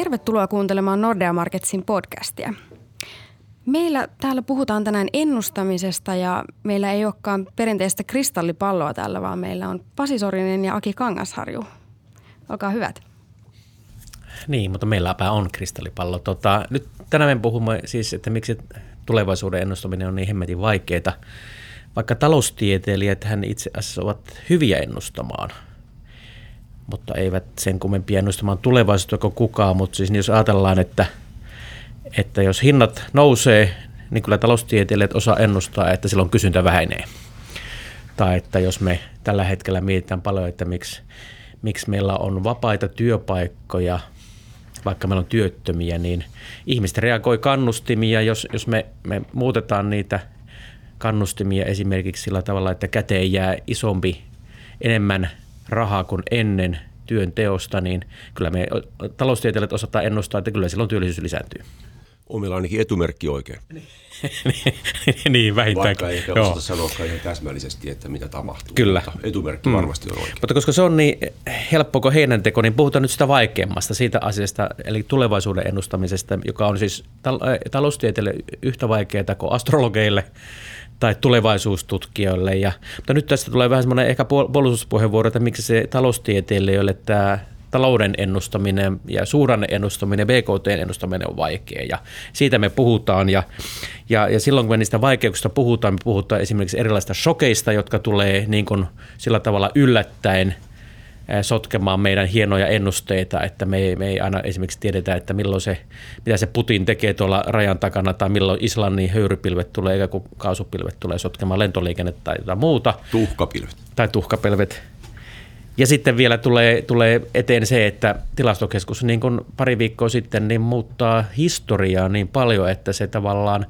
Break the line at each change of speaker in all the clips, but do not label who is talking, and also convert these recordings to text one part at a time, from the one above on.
Tervetuloa kuuntelemaan Nordea Marketsin podcastia. Meillä täällä puhutaan tänään ennustamisesta ja meillä ei olekaan perinteistä kristallipalloa täällä, vaan meillä on Pasi Sorinen ja Aki Kangasharju. Olkaa hyvät.
Niin, mutta meilläpä on kristallipallo. Tota, nyt tänään me puhumme siis, että miksi tulevaisuuden ennustaminen on niin hemmetin vaikeaa. Vaikka taloustieteilijät hän itse asiassa ovat hyviä ennustamaan, mutta eivät sen kummempia ennustamaan tulevaisuutta kuin kukaan. Mutta siis niin jos ajatellaan, että, että jos hinnat nousee, niin kyllä taloustieteilijät osaa ennustaa, että silloin kysyntä vähenee. Tai että jos me tällä hetkellä mietitään paljon, että miksi, miksi meillä on vapaita työpaikkoja – vaikka meillä on työttömiä, niin ihmiset reagoi kannustimia, jos, jos me, me muutetaan niitä kannustimia esimerkiksi sillä tavalla, että käteen jää isompi, enemmän rahaa kuin ennen työn teosta, niin kyllä me taloustieteilijät osataan ennustaa, että kyllä silloin työllisyys lisääntyy.
On meillä ainakin etumerkki oikein.
niin, vähintään.
Vaikka ei ehkä osata sanoa ihan täsmällisesti, että mitä tapahtuu.
Kyllä.
Mutta etumerkki mm. varmasti on oikein.
Mutta koska se on niin helppo kuin heidän teko, niin puhutaan nyt sitä vaikeammasta, siitä asiasta, eli tulevaisuuden ennustamisesta, joka on siis tal- taloustieteelle yhtä vaikeaa kuin astrologeille tai tulevaisuustutkijoille. Ja, mutta nyt tästä tulee vähän semmoinen ehkä puolustuspuheenvuoro, että miksi se taloustieteilijöille tämä talouden ennustaminen ja suuranne ennustaminen, BKT-ennustaminen on vaikea. Ja siitä me puhutaan. Ja, ja, ja silloin kun me niistä vaikeuksista puhutaan, me puhutaan esimerkiksi erilaisista shokeista, jotka tulee niin kuin sillä tavalla yllättäen sotkemaan meidän hienoja ennusteita, että me ei, me ei aina esimerkiksi tiedetä, että milloin se, mitä se Putin tekee tuolla rajan takana tai milloin Islannin höyrypilvet tulee, eikä kun kaasupilvet tulee sotkemaan lentoliikennettä tai jotain muuta.
Tuhkapilvet.
Tai tuhkapilvet. Ja sitten vielä tulee, tulee eteen se, että tilastokeskus niin kuin pari viikkoa sitten niin muuttaa historiaa niin paljon, että se tavallaan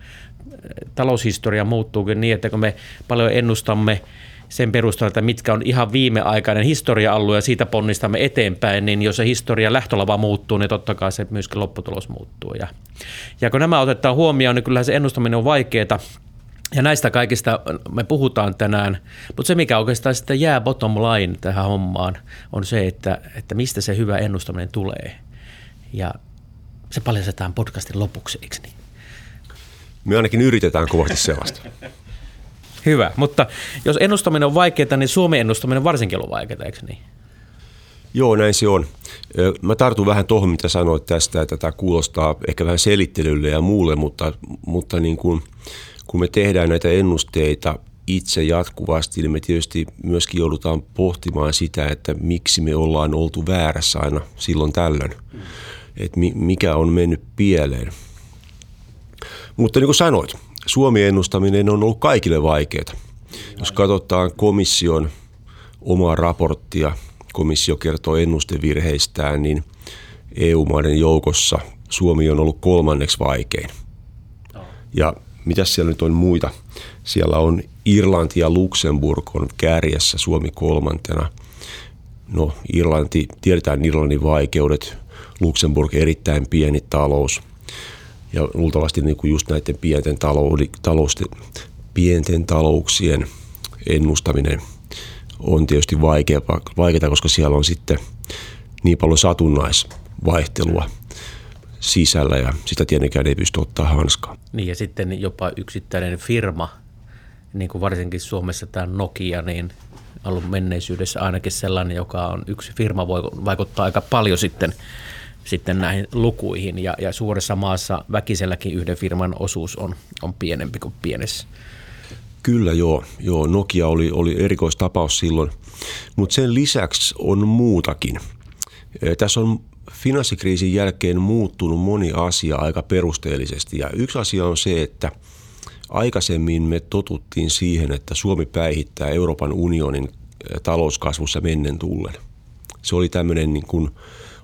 taloushistoria muuttuukin niin, että kun me paljon ennustamme sen perusteella, että mitkä on ihan viimeaikainen historia-alue ja siitä ponnistamme eteenpäin, niin jos se historia lähtölava muuttuu, niin totta kai se myöskin lopputulos muuttuu. Ja, ja kun nämä otetaan huomioon, niin kyllähän se ennustaminen on vaikeaa, ja näistä kaikista me puhutaan tänään, mutta se mikä oikeastaan sitten jää bottom line tähän hommaan on se, että, että mistä se hyvä ennustaminen tulee. Ja se paljastetaan podcastin lopuksi, eikö niin?
Me ainakin yritetään kovasti sellaista.
Hyvä, mutta jos ennustaminen on vaikeaa, niin Suomen ennustaminen varsinkin on vaikeaa, eikö niin?
Joo, näin se on. Mä tartun vähän tuohon, mitä sanoit tästä, että tämä kuulostaa ehkä vähän selittelylle ja muulle, mutta, mutta niin kuin – kun me tehdään näitä ennusteita itse jatkuvasti, niin me tietysti myöskin joudutaan pohtimaan sitä, että miksi me ollaan oltu väärässä aina silloin tällöin. Että mikä on mennyt pieleen. Mutta niin kuin sanoit, Suomi ennustaminen on ollut kaikille vaikeaa. Jos katsotaan komission omaa raporttia, komissio kertoo ennustevirheistään, niin EU-maiden joukossa Suomi on ollut kolmanneksi vaikein. Ja mitä siellä nyt on muita? Siellä on Irlanti ja Luxemburg on kärjessä, Suomi kolmantena. No Irlanti, tiedetään Irlannin vaikeudet, Luxemburg erittäin pieni talous. Ja luultavasti niin kuin just näiden pienten, taloudet, talousten, pienten talouksien ennustaminen on tietysti vaikeaa, vaikeaa, koska siellä on sitten niin paljon satunnaisvaihtelua – sisällä ja sitä tietenkään ei pysty ottaa hanskaa.
Niin ja sitten jopa yksittäinen firma, niin kuin varsinkin Suomessa tämä Nokia, niin ollut menneisyydessä ainakin sellainen, joka on yksi firma, voi vaikuttaa aika paljon sitten, sitten näihin lukuihin. Ja, ja suuressa maassa väkiselläkin yhden firman osuus on, on pienempi kuin pienessä.
Kyllä joo, joo Nokia oli, oli erikoistapaus silloin, mutta sen lisäksi on muutakin. Tässä on finanssikriisin jälkeen muuttunut moni asia aika perusteellisesti ja yksi asia on se, että aikaisemmin me totuttiin siihen, että Suomi päihittää Euroopan unionin talouskasvussa mennen tullen. Se oli tämmöinen niin kuin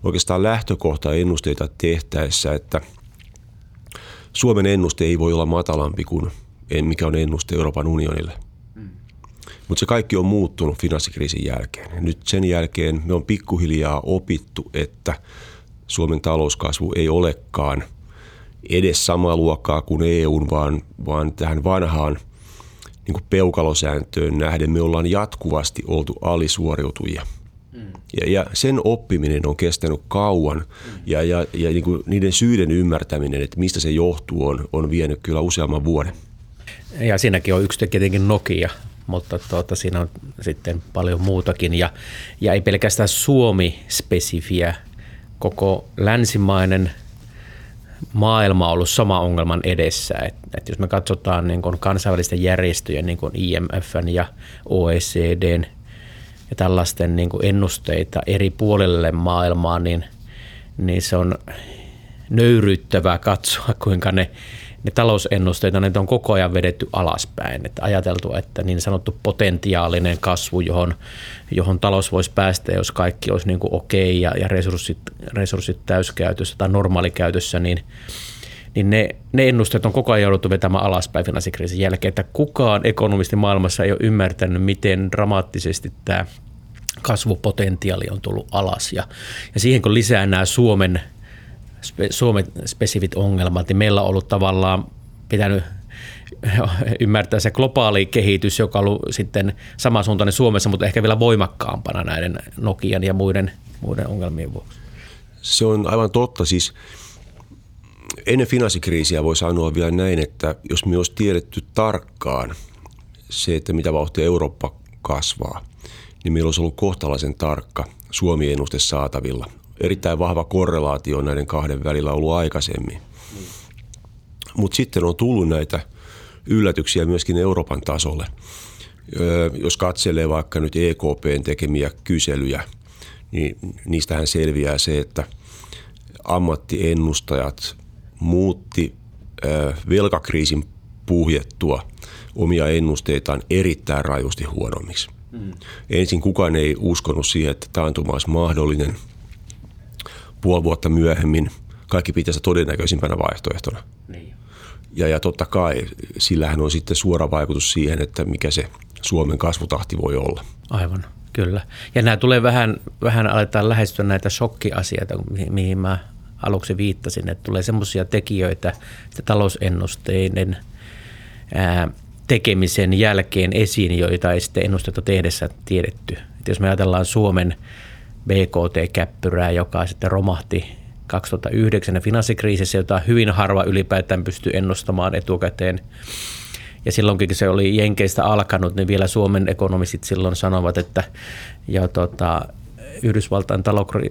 oikeastaan lähtökohta ennusteita tehtäessä, että Suomen ennuste ei voi olla matalampi kuin mikä on ennuste Euroopan unionille. Mutta se kaikki on muuttunut finanssikriisin jälkeen. Nyt sen jälkeen me on pikkuhiljaa opittu, että Suomen talouskasvu ei olekaan edes samaa luokkaa kuin EUn, vaan, vaan tähän vanhaan niin kuin peukalosääntöön nähden me ollaan jatkuvasti oltu alisuoriutujia. Ja, ja sen oppiminen on kestänyt kauan ja, ja, ja niin kuin niiden syiden ymmärtäminen, että mistä se johtuu, on, on vienyt kyllä useamman vuoden.
Ja siinäkin on yksi tietenkin Nokia, mutta tuota, siinä on sitten paljon muutakin. Ja, ja ei pelkästään Suomi-spesifiä, koko länsimainen maailma on ollut sama ongelman edessä. Et, et jos me katsotaan niin kansainvälisten järjestöjen, niin kuin IMFn ja OECDn ja tällaisten niin kuin ennusteita eri puolelle maailmaa, niin, niin se on nöyryyttävää katsoa, kuinka ne ne talousennusteita ne on koko ajan vedetty alaspäin. Että ajateltu, että niin sanottu potentiaalinen kasvu, johon, johon talous voisi päästä, jos kaikki olisi niin kuin okei ja, ja resurssit, resurssit täyskäytössä tai normaalikäytössä, niin, niin ne, ne ennusteet on koko ajan jouduttu vetämään alaspäin finanssikriisin jälkeen, että kukaan ekonomisti maailmassa ei ole ymmärtänyt, miten dramaattisesti tämä kasvupotentiaali on tullut alas. Ja, ja siihen kun lisää nämä Suomen – Suomen spesifit ongelmat, niin meillä on ollut tavallaan pitänyt ymmärtää se globaali kehitys, joka on ollut sitten samansuuntainen Suomessa, mutta ehkä vielä voimakkaampana näiden Nokian ja muiden, muiden ongelmien vuoksi.
Se on aivan totta. Siis ennen finanssikriisiä voi sanoa vielä näin, että jos me olisi tiedetty tarkkaan se, että mitä vauhtia Eurooppa kasvaa, niin meillä olisi ollut kohtalaisen tarkka Suomi-ennuste saatavilla erittäin vahva korrelaatio näiden kahden välillä ollut aikaisemmin. Mm. Mutta sitten on tullut näitä yllätyksiä myöskin Euroopan tasolle. Jos katselee vaikka nyt EKPn tekemiä kyselyjä, niin niistähän selviää se, että ammattiennustajat muutti velkakriisin puhjettua omia ennusteitaan erittäin rajusti huonommiksi. Mm. Ensin kukaan ei uskonut siihen, että taantuma olisi mahdollinen – puoli vuotta myöhemmin kaikki pitäisi todennäköisimpänä vaihtoehtona. Niin. Ja, ja totta kai sillähän on sitten suora vaikutus siihen, että mikä se Suomen kasvutahti voi olla.
Aivan, kyllä. Ja nämä tulee vähän, vähän aletaan lähestyä näitä shokkiasioita, mihin mä aluksi viittasin, että tulee semmoisia tekijöitä, että talousennusteiden ää, tekemisen jälkeen esiin, joita ei sitten ennustetta tehdessä tiedetty. Että jos me ajatellaan Suomen BKT-käppyrää, joka sitten romahti 2009 finanssikriisissä, jota hyvin harva ylipäätään pystyy ennustamaan etukäteen. Ja silloinkin se oli Jenkeistä alkanut, niin vielä Suomen ekonomistit silloin sanovat, että ja tota, Yhdysvaltain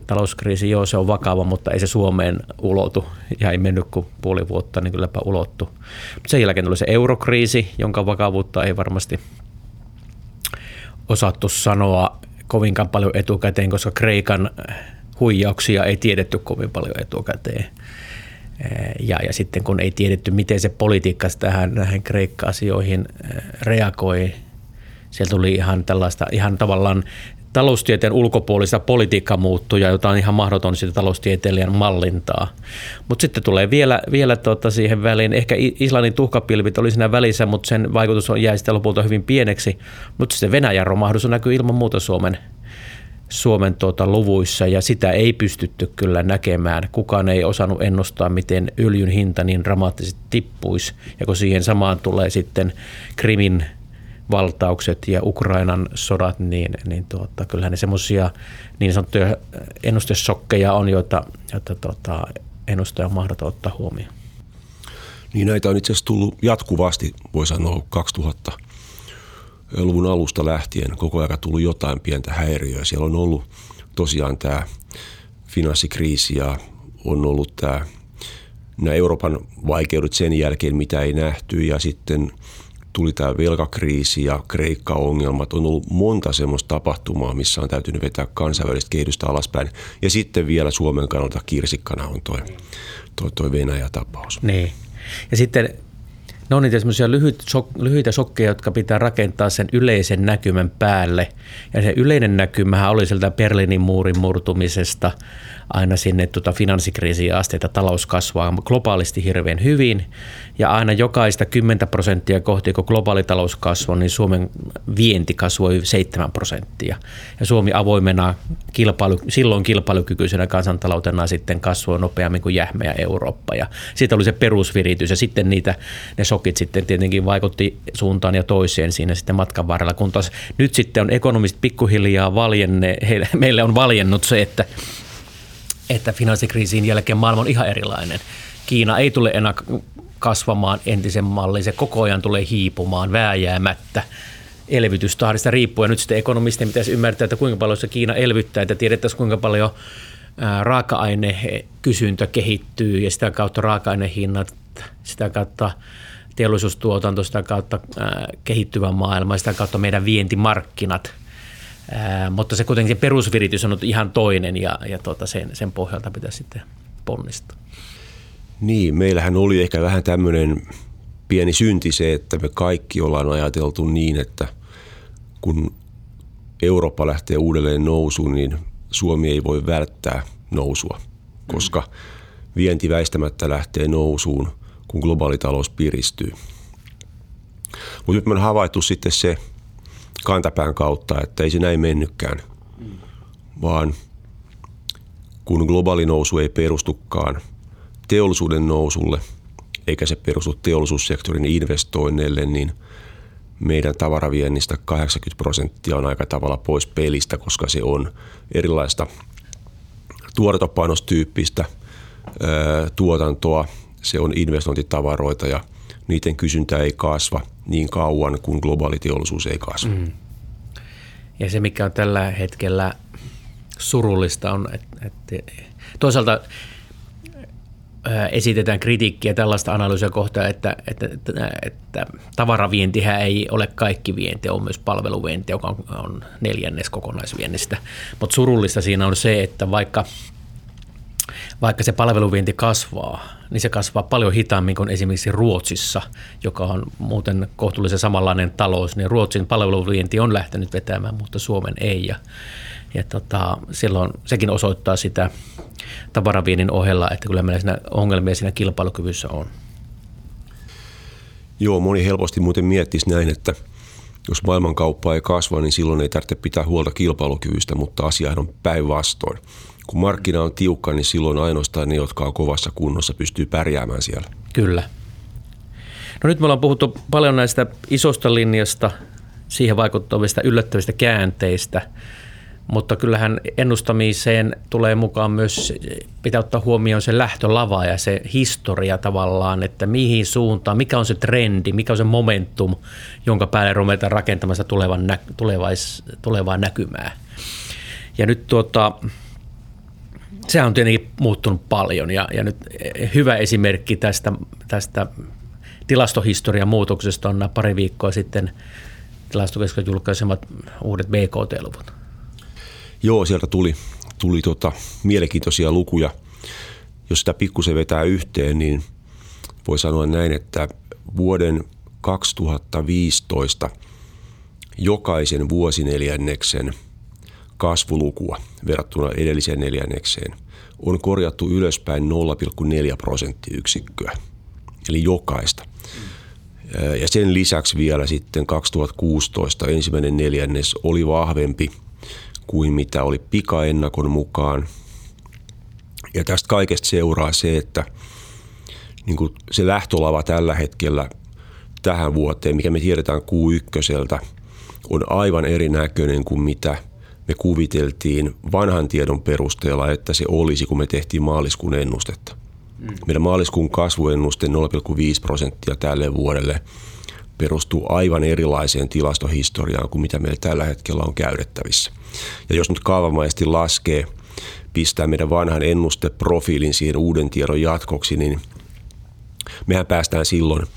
talouskriisi, joo se on vakava, mutta ei se Suomeen ulotu ja ei mennyt kuin puoli vuotta, niin kylläpä ulottu. Mutta sen jälkeen tuli se eurokriisi, jonka vakavuutta ei varmasti osattu sanoa kovinkaan paljon etukäteen, koska Kreikan huijauksia ei tiedetty kovin paljon etukäteen. Ja, ja sitten kun ei tiedetty, miten se politiikka tähän näihin Kreikka-asioihin reagoi, sieltä tuli ihan tällaista, ihan tavallaan taloustieteen ulkopuolista politiikka muuttuja, jota on ihan mahdoton sitä taloustieteilijän mallintaa. Mutta sitten tulee vielä, vielä tuota siihen väliin, ehkä Islannin tuhkapilvit oli siinä välissä, mutta sen vaikutus on jäi sitten lopulta hyvin pieneksi. Mutta se Venäjän romahdus näkyy ilman muuta Suomen Suomen tuota luvuissa ja sitä ei pystytty kyllä näkemään. Kukaan ei osannut ennustaa, miten öljyn hinta niin dramaattisesti tippuisi. Ja kun siihen samaan tulee sitten Krimin valtaukset ja Ukrainan sodat, niin, niin tuota, kyllähän ne semmoisia niin sanottuja ennustesokkeja on, joita, joita tuota, ennustaja on mahdoton ottaa huomioon.
Niin näitä on itse asiassa tullut jatkuvasti, voi sanoa 2000-luvun alusta lähtien. Koko ajan tullut jotain pientä häiriöä. Siellä on ollut tosiaan tämä finanssikriisi ja on ollut tämä, nämä Euroopan vaikeudet sen jälkeen, mitä ei nähty ja sitten – tuli tämä velkakriisi ja Kreikka-ongelmat. On ollut monta semmoista tapahtumaa, missä on täytynyt vetää kansainvälistä kehitystä alaspäin. Ja sitten vielä Suomen kannalta kirsikkana on toi, toi, toi Venäjä-tapaus.
Niin. Ja sitten ne on niitä semmoisia lyhyt, sok, lyhyitä sokkeja, jotka pitää rakentaa sen yleisen näkymän päälle. Ja se yleinen näkymähän oli sieltä Berliinin muurin murtumisesta aina sinne tuota finanssikriisiin asti, että talous kasvaa globaalisti hirveän hyvin. Ja aina jokaista 10 prosenttia kohti, kun globaali talous kasvoi, niin Suomen vienti kasvoi 7 prosenttia. Ja Suomi avoimena kilpailu, silloin kilpailukykyisenä kansantaloutena sitten kasvoi nopeammin kuin jähmeä Eurooppa. Ja siitä oli se perusviritys ja sitten niitä, ne shokit sitten tietenkin vaikutti suuntaan ja toiseen siinä sitten matkan varrella, kun taas nyt sitten on ekonomist pikkuhiljaa valjenne, heille, meille on valjennut se, että, että finanssikriisin jälkeen maailma on ihan erilainen. Kiina ei tule enää kasvamaan entisen malliin, se koko ajan tulee hiipumaan vääjäämättä elvytystahdista riippuen. Nyt sitten ekonomistien pitäisi ymmärtää, että kuinka paljon se Kiina elvyttää, että tiedettäisiin kuinka paljon raaka-ainekysyntä kehittyy ja sitä kautta raaka-ainehinnat, sitä kautta teollisuustuotanto, sitä kautta kehittyvä maailma, sitä kautta meidän vientimarkkinat. Mutta se kuitenkin se perusviritys on ihan toinen ja, ja tuota sen, sen pohjalta pitäisi sitten ponnistaa.
Niin, meillähän oli ehkä vähän tämmöinen pieni synti se, että me kaikki ollaan ajateltu niin, että kun Eurooppa lähtee uudelleen nousuun, niin Suomi ei voi välttää nousua, koska vienti väistämättä lähtee nousuun, kun globaali talous piristyy. Mutta nyt me on havaittu sitten se kantapään kautta, että ei se näin mennytkään, vaan kun globaali nousu ei perustukaan teollisuuden nousulle, eikä se perustu teollisuussektorin investoinneille, niin meidän tavaraviennistä 80 prosenttia on aika tavalla pois pelistä, koska se on erilaista tuotantopainostyyppistä tuotantoa, se on investointitavaroita ja niiden kysyntä ei kasva niin kauan, kuin globaali teollisuus ei kasva. Mm.
Ja se, mikä on tällä hetkellä surullista, on, että, että toisaalta esitetään kritiikkiä tällaista analyysiä kohtaa, että, että, että, että tavaravientihän ei ole kaikki vienti, on myös palveluvienti, joka on, on neljännes kokonaisviennistä. Mutta surullista siinä on se, että vaikka, vaikka se palveluvienti kasvaa, niin se kasvaa paljon hitaammin kuin esimerkiksi Ruotsissa, joka on muuten kohtuullisen samanlainen talous, niin Ruotsin palveluvienti on lähtenyt vetämään, mutta Suomen ei. Ja, ja tota, silloin sekin osoittaa sitä tavaraviennin ohella, että kyllä meillä siinä ongelmia siinä kilpailukyvyssä on.
Joo, moni helposti muuten miettisi näin, että jos maailmankauppa ei kasva, niin silloin ei tarvitse pitää huolta kilpailukyvystä, mutta asia on päinvastoin. Kun markkina on tiukka, niin silloin ainoastaan ne, jotka on kovassa kunnossa, pystyy pärjäämään siellä.
Kyllä. No nyt me ollaan puhuttu paljon näistä isosta linjasta, siihen vaikuttavista yllättävistä käänteistä – mutta kyllähän ennustamiseen tulee mukaan myös, pitää ottaa huomioon se lähtölava ja se historia tavallaan, että mihin suuntaan, mikä on se trendi, mikä on se momentum, jonka päälle ruvetaan rakentamassa tulevan, tulevais, tulevaa näkymää. Ja nyt tuota, se on tietenkin muuttunut paljon ja, ja nyt hyvä esimerkki tästä, tästä tilastohistorian muutoksesta on pari viikkoa sitten tilastokeskuksen julkaisemat uudet BKT-luvut.
Joo, sieltä tuli, tuli tota, mielenkiintoisia lukuja. Jos sitä pikkusen vetää yhteen, niin voi sanoa näin, että vuoden 2015 jokaisen vuosineljänneksen kasvulukua verrattuna edelliseen neljännekseen on korjattu ylöspäin 0,4 prosenttiyksikköä, eli jokaista. Ja sen lisäksi vielä sitten 2016 ensimmäinen neljännes oli vahvempi – kuin mitä oli pikaennakon mukaan. Ja tästä kaikesta seuraa se, että niin kuin se lähtölava tällä hetkellä tähän vuoteen, mikä me tiedetään Q1, on aivan erinäköinen kuin mitä me kuviteltiin vanhan tiedon perusteella, että se olisi, kun me tehtiin maaliskuun ennustetta. Mm. Meidän maaliskuun kasvuennuste 0,5 prosenttia tälle vuodelle perustuu aivan erilaiseen tilastohistoriaan kuin mitä meillä tällä hetkellä on käytettävissä. Ja jos nyt kaavamaisesti laskee, pistää meidän vanhan ennusteprofiilin siihen uuden tiedon jatkoksi, niin mehän päästään silloin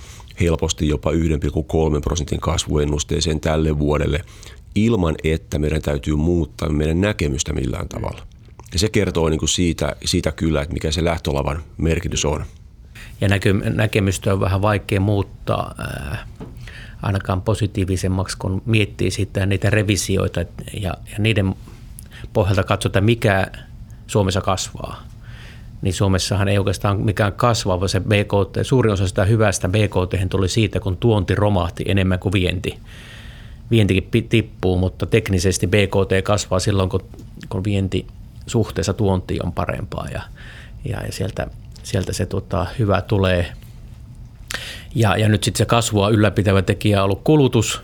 helposti jopa 1,3 prosentin kasvuennusteeseen tälle vuodelle ilman, että meidän täytyy muuttaa meidän näkemystä millään tavalla. Ja se kertoo niin kuin siitä, siitä kyllä, että mikä se lähtölavan merkitys on.
Ja näkemystä on vähän vaikea muuttaa ainakaan positiivisemmaksi, kun miettii sitten niitä revisioita ja, ja niiden pohjalta katsotaan, mikä Suomessa kasvaa. Niin Suomessahan ei oikeastaan mikään kasvava se BKT. Suurin osa sitä hyvästä BKT tuli siitä, kun tuonti romahti enemmän kuin vienti. Vientikin tippuu, mutta teknisesti BKT kasvaa silloin, kun, kun vienti suhteessa tuontiin on parempaa ja, ja, ja sieltä, sieltä se tota, hyvä tulee. Ja, ja nyt sitten se kasvua ylläpitävä tekijä on ollut kulutus.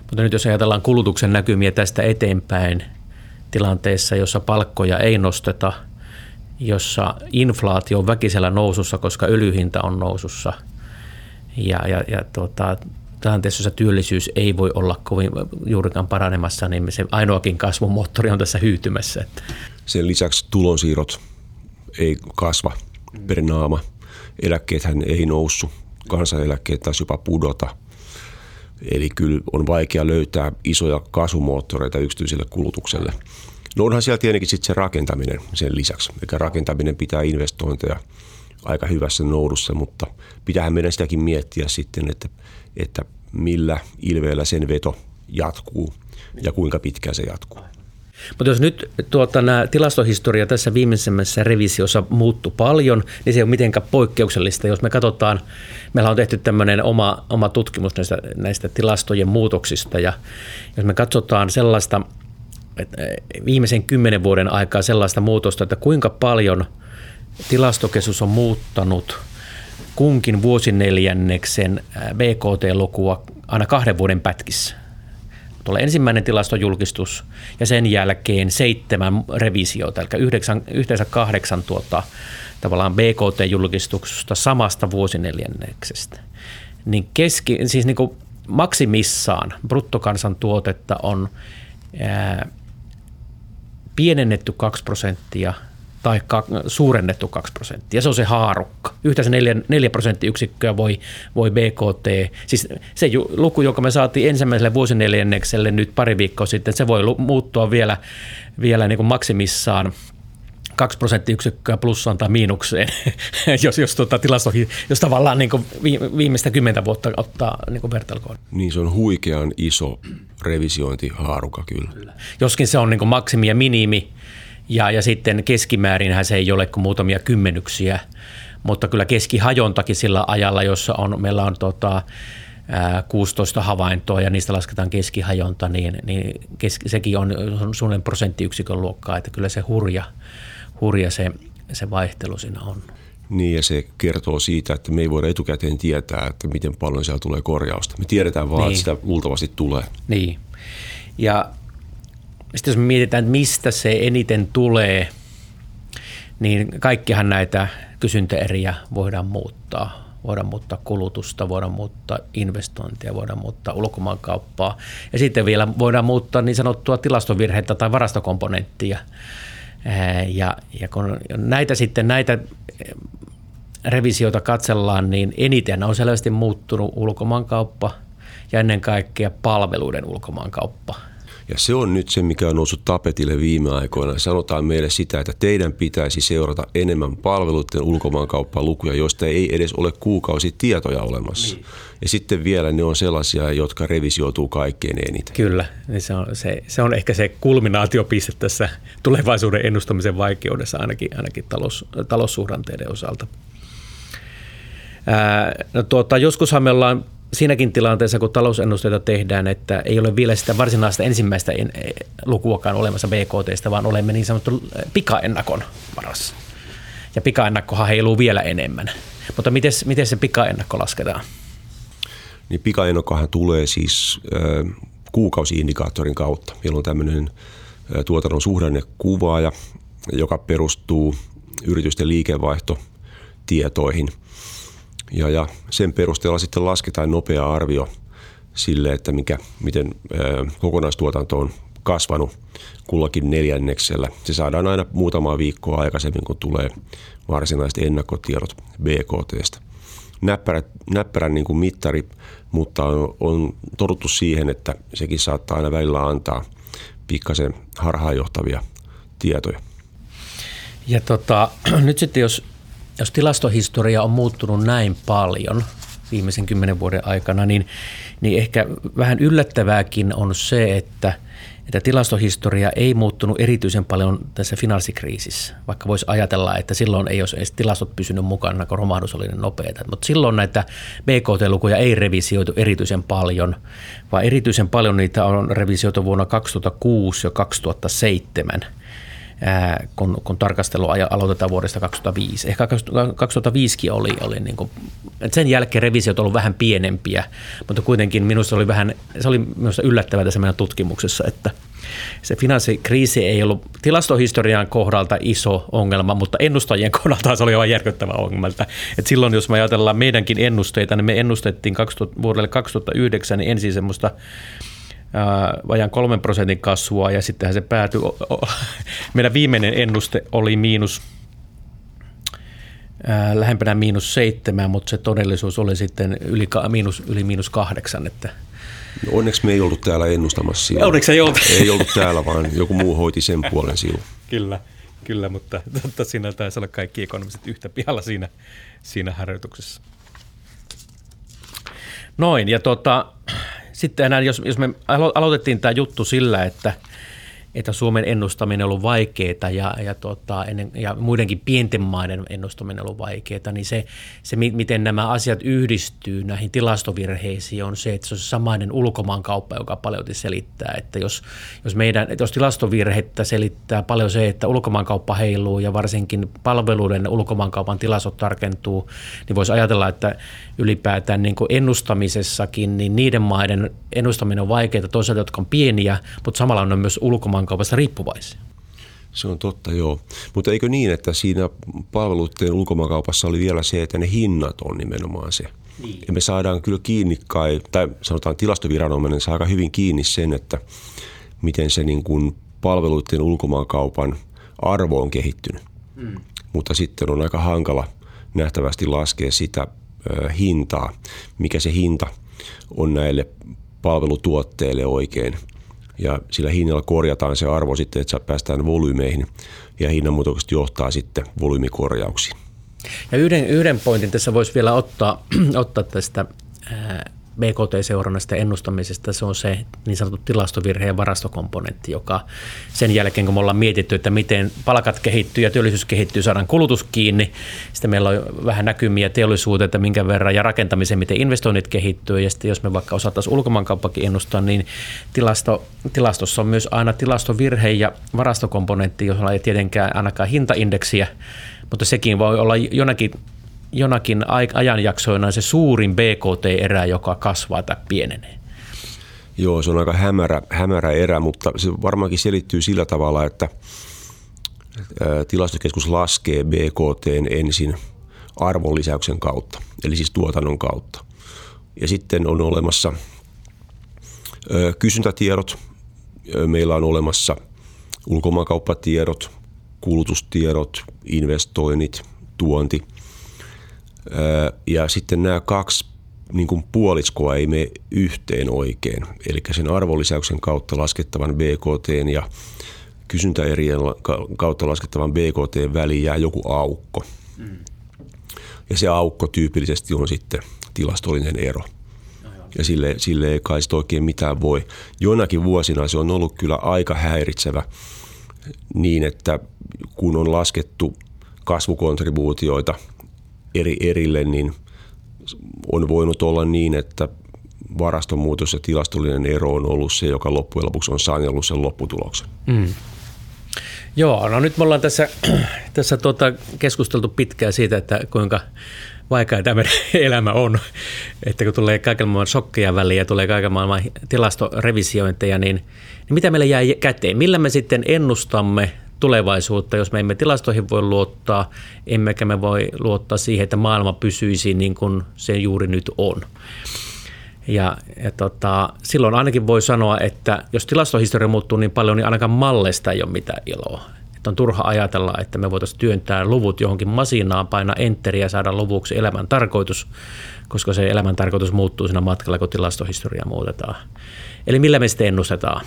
Mutta nyt jos ajatellaan kulutuksen näkymiä tästä eteenpäin tilanteessa, jossa palkkoja ei nosteta, jossa inflaatio on väkisellä nousussa, koska öljyhinta on nousussa ja, ja, ja tuota, tilanteessa, jossa työllisyys ei voi olla kovin juurikaan paranemassa, niin se ainoakin kasvumoottori on tässä hyytymässä.
Sen lisäksi tulonsiirrot ei kasva per naama. Eläkkeethän ei noussut, kansaneläkkeet taas jopa pudota. Eli kyllä on vaikea löytää isoja kasvumoottoreita yksityiselle kulutukselle. No onhan siellä tietenkin sitten se rakentaminen sen lisäksi. Eikä rakentaminen pitää investointeja aika hyvässä noudussa, mutta pitäähän meidän sitäkin miettiä sitten, että, että millä ilveellä sen veto jatkuu ja kuinka pitkään se jatkuu.
Mutta jos nyt tuota, nämä tilastohistoria tässä viimeisemmässä revisiossa muuttu paljon, niin se ei ole mitenkään poikkeuksellista. Jos me katsotaan, meillä on tehty tämmöinen oma, oma tutkimus näistä, näistä tilastojen muutoksista ja jos me katsotaan sellaista että viimeisen kymmenen vuoden aikaa sellaista muutosta, että kuinka paljon tilastokeskus on muuttanut kunkin vuosineljänneksen BKT-lukua aina kahden vuoden pätkissä tulee ensimmäinen tilastojulkistus ja sen jälkeen seitsemän revisiota, eli yhdeksän, yhteensä kahdeksan tuota, tavallaan BKT-julkistuksesta samasta vuosineljänneksestä. Niin, keski, siis niin kuin maksimissaan bruttokansantuotetta on ää, pienennetty 2 prosenttia – tai suurennettu 2 prosenttia. Se on se haarukka. Yhteensä 4, 4 prosenttiyksikköä voi, voi BKT, siis se luku, joka me saatiin ensimmäiselle vuosineljännekselle nyt pari viikkoa sitten, se voi muuttua vielä, vielä niin kuin maksimissaan 2 prosenttiyksikköä plussaan tai miinukseen, jos, jos, tuota tilasto, jos tavallaan niin kuin viimeistä kymmentä vuotta ottaa niin vertailukoon.
Niin se on huikean iso revisiointihaaruka kyllä. kyllä.
Joskin se on niin kuin maksimi ja minimi, ja, ja sitten keskimäärinhän se ei ole kuin muutamia kymmenyksiä, mutta kyllä keskihajontakin sillä ajalla, jossa on, meillä on tota, 16 havaintoa ja niistä lasketaan keskihajonta, niin, niin keski, sekin on suunnilleen prosenttiyksikön luokkaa, että kyllä se hurja, hurja se, se vaihtelu siinä on.
Niin ja se kertoo siitä, että me ei voida etukäteen tietää, että miten paljon siellä tulee korjausta. Me tiedetään vaan, niin. että sitä luultavasti tulee.
Niin. Ja sitten jos mietitään, että mistä se eniten tulee, niin kaikkihan näitä kysyntäeriä voidaan muuttaa. Voidaan muuttaa kulutusta, voidaan muuttaa investointia, voidaan muuttaa ulkomaankauppaa. Ja sitten vielä voidaan muuttaa niin sanottua tilastovirheitä tai varastokomponenttia. Ja, ja kun näitä sitten näitä revisioita katsellaan, niin eniten on selvästi muuttunut ulkomaankauppa ja ennen kaikkea palveluiden ulkomaankauppa –
ja se on nyt se, mikä on noussut tapetille viime aikoina. Sanotaan meille sitä, että teidän pitäisi seurata enemmän palveluiden ulkomaankauppalukuja, joista ei edes ole kuukausitietoja olemassa. Niin. Ja sitten vielä ne on sellaisia, jotka revisioituu kaikkein eniten.
Kyllä, niin se on, se, se on ehkä se kulminaatiopiste tässä tulevaisuuden ennustamisen vaikeudessa ainakin, ainakin talous, taloussuhdanteiden osalta. Ää, no tuota, joskushan me ollaan siinäkin tilanteessa, kun talousennusteita tehdään, että ei ole vielä sitä varsinaista ensimmäistä lukuakaan olemassa BKTstä, vaan olemme niin sanottu pikaennakon varassa. Ja pikaennakkohan heiluu vielä enemmän. Mutta miten, miten se pikaennakko lasketaan?
Niin pikaennakkohan tulee siis äh, kuukausiindikaattorin kautta. Meillä on tämmöinen tuotannon suhdannekuvaaja, joka perustuu yritysten liikevaihtotietoihin – ja, ja sen perusteella sitten lasketaan nopea arvio sille, että mikä, miten ö, kokonaistuotanto on kasvanut kullakin neljänneksellä. Se saadaan aina muutama viikkoa aikaisemmin, kun tulee varsinaiset ennakkotiedot BKTstä. Näppärä, näppärän niin kuin mittari, mutta on, on toduttu siihen, että sekin saattaa aina välillä antaa pikkasen harhaanjohtavia tietoja.
Ja tota, nyt sitten jos jos tilastohistoria on muuttunut näin paljon viimeisen kymmenen vuoden aikana, niin, niin ehkä vähän yllättävääkin on se, että, että tilastohistoria ei muuttunut erityisen paljon tässä finanssikriisissä, vaikka voisi ajatella, että silloin ei olisi edes tilastot pysynyt mukana, kun romahdus oli niin nopeata. Mutta silloin näitä BKT-lukuja ei revisioitu erityisen paljon, vaan erityisen paljon niitä on revisioitu vuonna 2006 ja 2007 – kun, kun tarkastelu aloitetaan vuodesta 2005. Ehkä 2005 oli, oli niin kuin, että sen jälkeen revisiot ollut vähän pienempiä, mutta kuitenkin minusta oli vähän, se oli minusta yllättävää tässä meidän tutkimuksessa, että se finanssikriisi ei ollut tilastohistorian kohdalta iso ongelma, mutta ennustajien kohdalta se oli aivan järkyttävä ongelma. Että, että silloin, jos me ajatellaan meidänkin ennusteita, niin me ennustettiin 2000, vuodelle 2009 niin ensin semmoista vajan kolmen prosentin kasvua ja sittenhän se päätyi, meidän viimeinen ennuste oli miinus lähempänä miinus seitsemän, mutta se todellisuus oli sitten yli, miinus, yli miinus kahdeksan. Että
no onneksi me ei ollut täällä ennustamassa siinä.
Onneksi ei ollut.
Ei ollut täällä, vaan joku muu hoiti sen puolen silloin.
Kyllä, kyllä mutta totta siinä taisi olla kaikki ekonomistit yhtä pihalla siinä, siinä harjoituksessa. Noin, ja tota, sitten enää, jos, jos me aloitettiin tämä juttu sillä, että – että Suomen ennustaminen on ollut vaikeaa ja, ja, tota, ennen, ja muidenkin pienten maiden ennustaminen on ollut vaikeaa, niin se, se, miten nämä asiat yhdistyy näihin tilastovirheisiin on se, että se on se samainen ulkomaankauppa, joka paljon selittää. Että jos, jos, meidän, että jos tilastovirhettä selittää paljon se, että ulkomaankauppa heiluu ja varsinkin palveluiden ulkomaankaupan tilastot tarkentuu, niin voisi ajatella, että ylipäätään niin kuin ennustamisessakin, niin niiden maiden ennustaminen on vaikeaa, toisaalta jotka on pieniä, mutta samalla on myös ulkomaankaupasta riippuvaisia.
Se on totta, joo. Mutta eikö niin, että siinä palveluiden ulkomaankaupassa oli vielä se, että ne hinnat on nimenomaan se. Niin. Ja me saadaan kyllä kiinni kai, tai sanotaan tilastoviranomainen saa aika hyvin kiinni sen, että miten se niin kuin palveluiden ulkomaankaupan arvo on kehittynyt. Mm. Mutta sitten on aika hankala nähtävästi laskea sitä hintaa, mikä se hinta on näille palvelutuotteille oikein. Ja sillä hinnalla korjataan se arvo sitten, että päästään volyymeihin ja hinnanmuutokset johtaa sitten volyymikorjauksiin.
Ja yhden, yhden pointin tässä voisi vielä ottaa, ottaa tästä BKT-seurannasta ennustamisesta, se on se niin sanottu ja varastokomponentti, joka sen jälkeen, kun me ollaan mietitty, että miten palkat kehittyy ja työllisyys kehittyy, saadaan kulutus kiinni. Sitten meillä on vähän näkymiä teollisuuteen, että minkä verran ja rakentamiseen, miten investoinnit kehittyy. Ja sitten jos me vaikka osattaisiin ulkomaankauppakin ennustaa, niin tilasto, tilastossa on myös aina tilastovirhe ja varastokomponentti, jolla ei tietenkään ainakaan hintaindeksiä, mutta sekin voi olla jonakin jonakin ajanjaksoina se suurin BKT-erä, joka kasvaa tai pienenee?
Joo, se on aika hämärä, hämärä erä, mutta se varmaankin selittyy sillä tavalla, että tilastokeskus laskee BKT ensin arvonlisäyksen kautta, eli siis tuotannon kautta. Ja sitten on olemassa kysyntätiedot, meillä on olemassa ulkomaankauppatiedot, kulutustiedot, investoinnit, tuonti. Ja sitten nämä kaksi niin kuin puoliskoa ei mene yhteen oikein. Eli sen arvonlisäyksen kautta laskettavan BKT ja kysyntäerien kautta laskettavan BKT väliin jää joku aukko. Mm. Ja se aukko tyypillisesti on sitten tilastollinen ero. Ja sille, sille ei kai oikein mitään voi. Jonakin vuosina se on ollut kyllä aika häiritsevä niin, että kun on laskettu kasvukontribuutioita – eri erille, niin on voinut olla niin, että varastonmuutos ja tilastollinen ero on ollut se, joka loppujen lopuksi on saanut sen lopputuloksen. Mm.
Joo, no nyt me ollaan tässä, tässä tuota keskusteltu pitkään siitä, että kuinka vaikea tämä elämä on. Että kun tulee kaiken maailman shokkeja väliin ja tulee kaiken maailman tilastorevisiointeja, niin, niin mitä meille jää käteen? Millä me sitten ennustamme tulevaisuutta, jos me emme tilastoihin voi luottaa, emmekä me voi luottaa siihen, että maailma pysyisi niin kuin se juuri nyt on. Ja, ja tota, silloin ainakin voi sanoa, että jos tilastohistoria muuttuu niin paljon, niin ainakaan malleista ei ole mitään iloa. Että on turha ajatella, että me voitaisiin työntää luvut johonkin masinaan, painaa enteriä ja saada luvuksi elämän tarkoitus, koska se elämän tarkoitus muuttuu siinä matkalla, kun tilastohistoria muutetaan. Eli millä me sitten ennustetaan?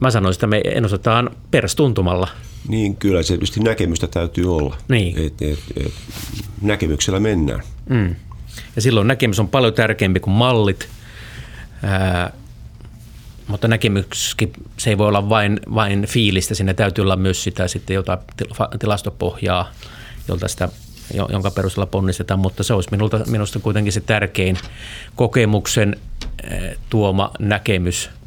Mä sanoisin, että me ennustetaan perstuntumalla.
Niin, kyllä se tietysti näkemystä täytyy olla.
Niin.
Et, et, et, näkemyksellä mennään. Mm.
Ja silloin näkemys on paljon tärkeämpi kuin mallit. Ää, mutta näkemyskin, se ei voi olla vain, vain fiilistä, siinä täytyy olla myös sitä sitten jotain tilastopohjaa, jolta sitä, jonka perusteella ponnistetaan, mutta se olisi minulta, minusta kuitenkin se tärkein kokemuksen tuoma näkemys –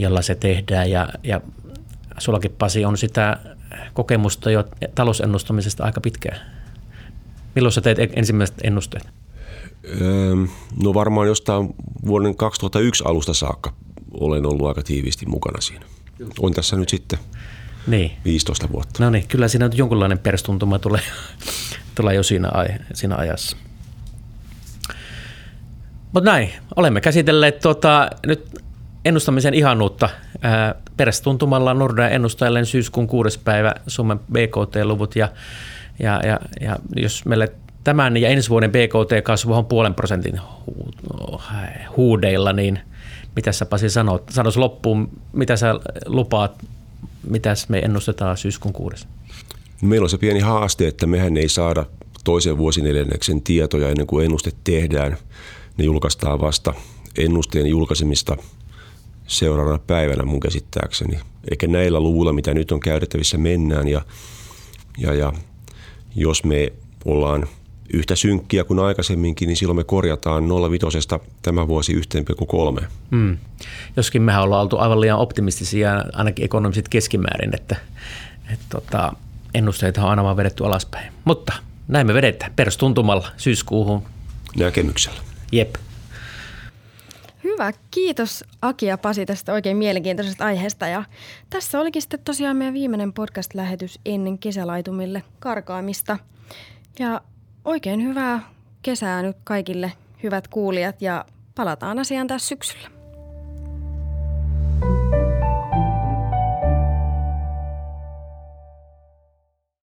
jolla se tehdään ja, ja sullakin Pasi on sitä kokemusta jo talousennustamisesta aika pitkään. Milloin sä teet ensimmäiset ennusteet?
Öö, no varmaan jostain vuoden 2001 alusta saakka olen ollut aika tiiviisti mukana siinä. On tässä nyt sitten niin. 15 vuotta.
No niin, kyllä siinä nyt jonkunlainen perstuntuma tulee, tulee jo siinä, siinä ajassa. Mutta näin, olemme käsitelleet tuota, nyt ennustamisen ihanuutta. Perästuntumalla Nordea ennustajalleen syyskuun kuudes päivä Suomen BKT-luvut ja, ja, ja, ja jos meille tämän ja ensi vuoden BKT-kasvu on puolen prosentin huudeilla, niin mitä sä Pasi sanot? Sanois loppuun, mitä sä lupaat, mitä me ennustetaan syyskuun kuudes?
Meillä on se pieni haaste, että mehän ei saada toisen vuosineljänneksen tietoja ennen kuin ennuste tehdään. Ne julkaistaan vasta ennusteen julkaisemista seuraavana päivänä mun käsittääkseni. Eikä näillä luvuilla, mitä nyt on käytettävissä, mennään. Ja, ja, ja jos me ollaan yhtä synkkiä kuin aikaisemminkin, niin silloin me korjataan 0,5 tämä vuosi 1,3. Hmm.
Joskin mehän ollaan oltu aivan liian optimistisia, ainakin ekonomiset keskimäärin, että, että tota, ennusteita on aina vaan vedetty alaspäin. Mutta näin me vedetään perustuntumalla syyskuuhun.
Näkemyksellä.
Jep.
Hyvä, kiitos Aki ja Pasi tästä oikein mielenkiintoisesta aiheesta. Ja tässä olikin sitten tosiaan meidän viimeinen podcast-lähetys ennen kesälaitumille karkaamista. Ja oikein hyvää kesää nyt kaikille hyvät kuulijat ja palataan asiaan tässä syksyllä.